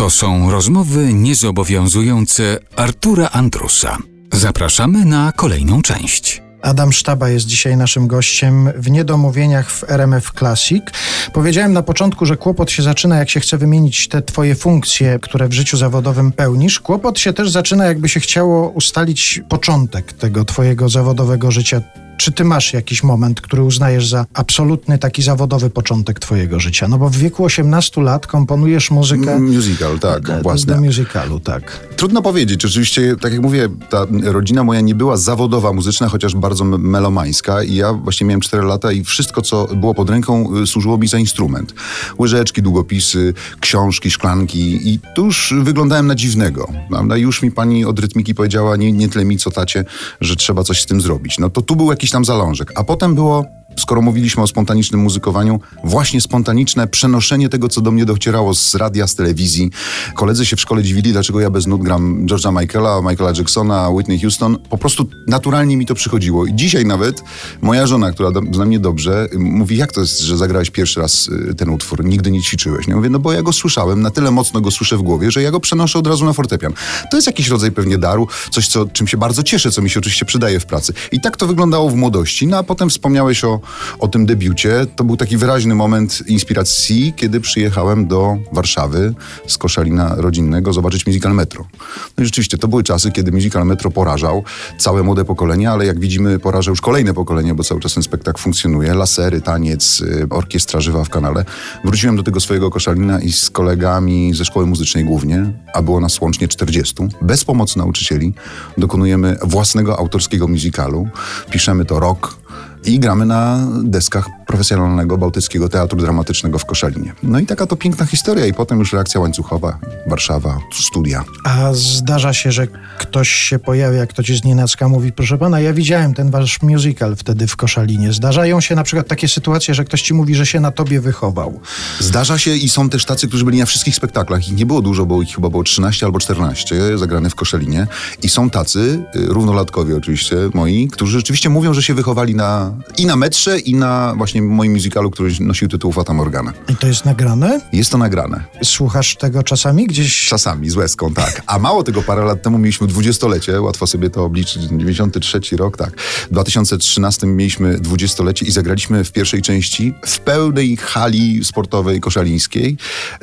To są rozmowy niezobowiązujące Artura Andrusa. Zapraszamy na kolejną część. Adam Sztaba jest dzisiaj naszym gościem w Niedomówieniach w RMF Classic. Powiedziałem na początku, że kłopot się zaczyna, jak się chce wymienić te twoje funkcje, które w życiu zawodowym pełnisz. Kłopot się też zaczyna, jakby się chciało ustalić początek tego twojego zawodowego życia. Czy ty masz jakiś moment, który uznajesz za absolutny taki zawodowy początek twojego życia? No bo w wieku 18 lat komponujesz muzykę Musical, tak, do, własne. do musicalu, tak. Trudno powiedzieć. Oczywiście, tak jak mówię, ta rodzina moja nie była zawodowa muzyczna, chociaż bardzo melomańska i ja właśnie miałem 4 lata i wszystko, co było pod ręką, y, służyło mi za instrument. Łyżeczki, długopisy, książki, szklanki i tu już wyglądałem na dziwnego. Prawda? Już mi pani od rytmiki powiedziała, nie, nie tyle mi co tacie, że trzeba coś z tym zrobić. No to tu był jakiś tam zalążek. A potem było skoro mówiliśmy o spontanicznym muzykowaniu, właśnie spontaniczne przenoszenie tego, co do mnie docierało z radia, z telewizji. Koledzy się w szkole dziwili, dlaczego ja bez nut gram George'a Michaela, Michaela Jacksona, Whitney Houston. Po prostu naturalnie mi to przychodziło. I dzisiaj nawet moja żona, która zna mnie dobrze, mówi, jak to jest, że zagrałeś pierwszy raz y, ten utwór, nigdy nie ćwiczyłeś. Ja mówię, no bo ja go słyszałem, na tyle mocno go słyszę w głowie, że ja go przenoszę od razu na fortepian. To jest jakiś rodzaj pewnie daru, coś, co, czym się bardzo cieszę, co mi się oczywiście przydaje w pracy. I tak to wyglądało w młodości. No a potem wspomniałeś o, o tym debiucie. To był taki wyraźny moment inspiracji, kiedy przyjechałem do Warszawy z Koszalina rodzinnego zobaczyć musical Metro. No i rzeczywiście, to były czasy, kiedy musical Metro porażał całe młode pokolenie, ale jak widzimy, poraża już kolejne pokolenie, bo cały czas ten spektakl funkcjonuje. Lasery, taniec, y, orkiestra żywa w kanale. Wróciłem do tego swojego Koszalina i z kolegami ze szkoły muzycznej głównie, a było nas łącznie 40, bez pomocy nauczycieli, dokonujemy własnego autorskiego musicalu. Piszemy to rok, i gramy na deskach profesjonalnego Bałtyckiego Teatru Dramatycznego w Koszalinie. No i taka to piękna historia i potem już reakcja łańcuchowa, Warszawa, studia. A zdarza się, że ktoś się pojawia, ktoś z nienacka mówi, proszę pana, ja widziałem ten wasz musical wtedy w Koszalinie. Zdarzają się na przykład takie sytuacje, że ktoś ci mówi, że się na tobie wychował. Zdarza się i są też tacy, którzy byli na wszystkich spektaklach. Ich nie było dużo, bo ich chyba było 13 albo 14 zagrane w Koszalinie. I są tacy, y, równolatkowie oczywiście moi, którzy rzeczywiście mówią, że się wychowali na, i na metrze, i na właśnie moim musicalu, który nosił tytuł Fata Morgana. I to jest nagrane? Jest to nagrane. Słuchasz tego czasami gdzieś? Czasami, z łezką, tak. A mało tego, parę lat temu mieliśmy dwudziestolecie, łatwo sobie to obliczyć, 93 rok, tak. W 2013 mieliśmy dwudziestolecie i zagraliśmy w pierwszej części w pełnej hali sportowej koszalińskiej,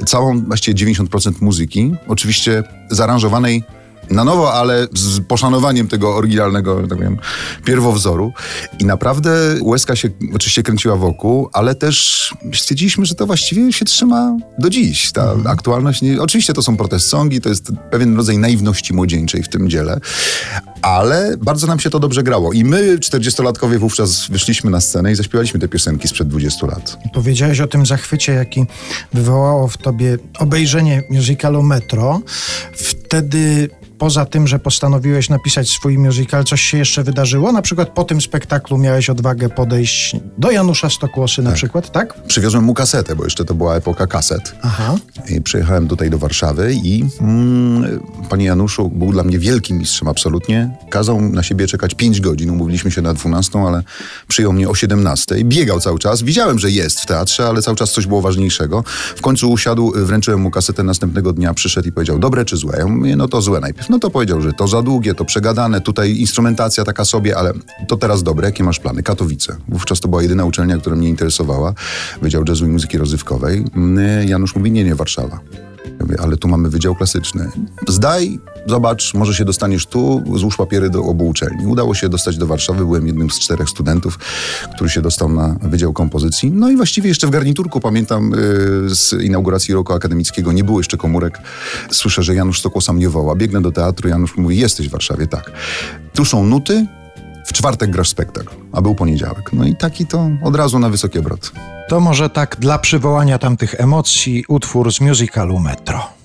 całą właściwie 90% muzyki, oczywiście zaaranżowanej na nowo, ale z poszanowaniem tego oryginalnego, że tak powiem, pierwowzoru. I naprawdę łezka się oczywiście kręciła wokół, ale też stwierdziliśmy, że to właściwie się trzyma do dziś. Ta aktualność, nie, oczywiście to są protest songi, to jest pewien rodzaj naiwności młodzieńczej w tym dziele, ale bardzo nam się to dobrze grało. I my, 40-latkowie, wówczas wyszliśmy na scenę i zaśpiewaliśmy te piosenki sprzed 20 lat. Powiedziałeś o tym zachwycie, jaki wywołało w tobie obejrzenie musicalu Metro. Wtedy poza tym, że postanowiłeś napisać swój musical, coś się jeszcze wydarzyło? Na przykład po tym spektaklu miałeś odwagę podejść do Janusza Stokłosy na przykład, tak? Przywiozłem mu kasetę, bo jeszcze to była epoka kaset. Aha. I przyjechałem tutaj do Warszawy i mm, panie Januszu był dla mnie wielkim mistrzem absolutnie. Kazał na siebie czekać 5 godzin. Umówiliśmy się na 12, ale przyjął mnie o 17. Biegał cały czas. Widziałem, że jest w teatrze, ale cały czas coś było ważniejszego. W końcu usiadł, wręczyłem mu kasetę następnego dnia, przyszedł i powiedział, dobre czy złe? Ja mówię, no to złe najpierw. No to powiedział, że to za długie, to przegadane, tutaj instrumentacja taka sobie, ale to teraz dobre, jakie masz plany? Katowice. Wówczas to była jedyna uczelnia, która mnie interesowała. Wydział Jazzu i Muzyki Rozrywkowej. Mm, Janusz mówi, nie, nie, Warszawa. Ja mówię, ale tu mamy wydział klasyczny. Zdaj, zobacz, może się dostaniesz tu, złóż papiery do obu uczelni. Udało się dostać do Warszawy, byłem jednym z czterech studentów, który się dostał na Wydział Kompozycji. No i właściwie jeszcze w garniturku, pamiętam yy, z inauguracji roku akademickiego, nie było jeszcze komórek. Słyszę, że Janusz Stokłosa mnie woła. Biegnę do teatru, Janusz mówi, jesteś w Warszawie, tak. Tu są nuty, w czwartek grasz spektakl, a był poniedziałek. No i taki to od razu na wysoki obrot. To może tak dla przywołania tamtych emocji utwór z musicalu Metro.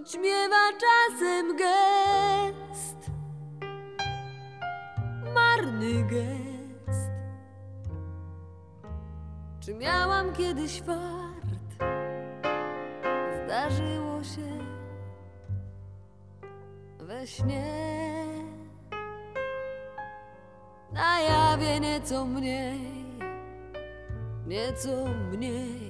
Choć czasem gest, marny gest. Czy miałam kiedyś fart? Zdarzyło się we śnie. Na jawie nieco mniej, nieco mniej.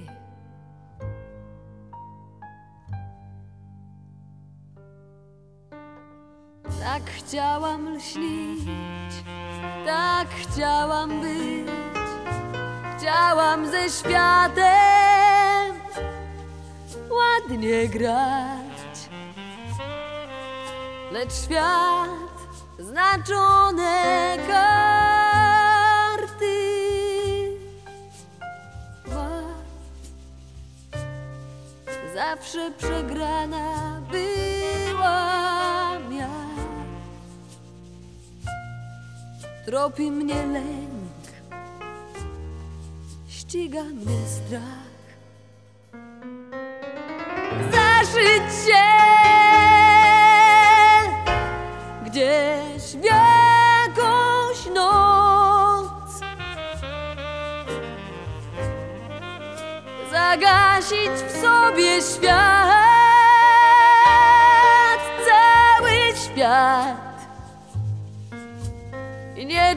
Tak chciałam lśnić, tak chciałam być, chciałam ze światem ładnie grać. Lecz świat znaczone karty ma. Zawsze przegrana Tropi mnie lęk, ściga mnie strach. Zaszyć się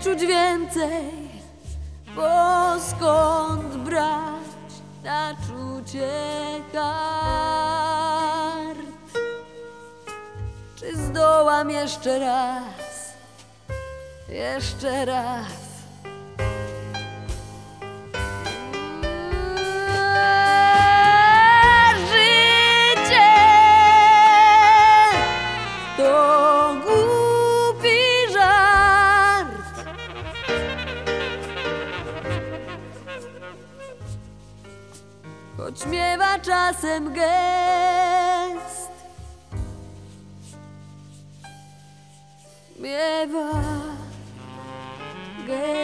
czuć więcej Bo skąd brać na czucie kart czy zdołam jeszcze raz, jeszcze raz? Życie to Choć miewa czasem gest. miewa gest.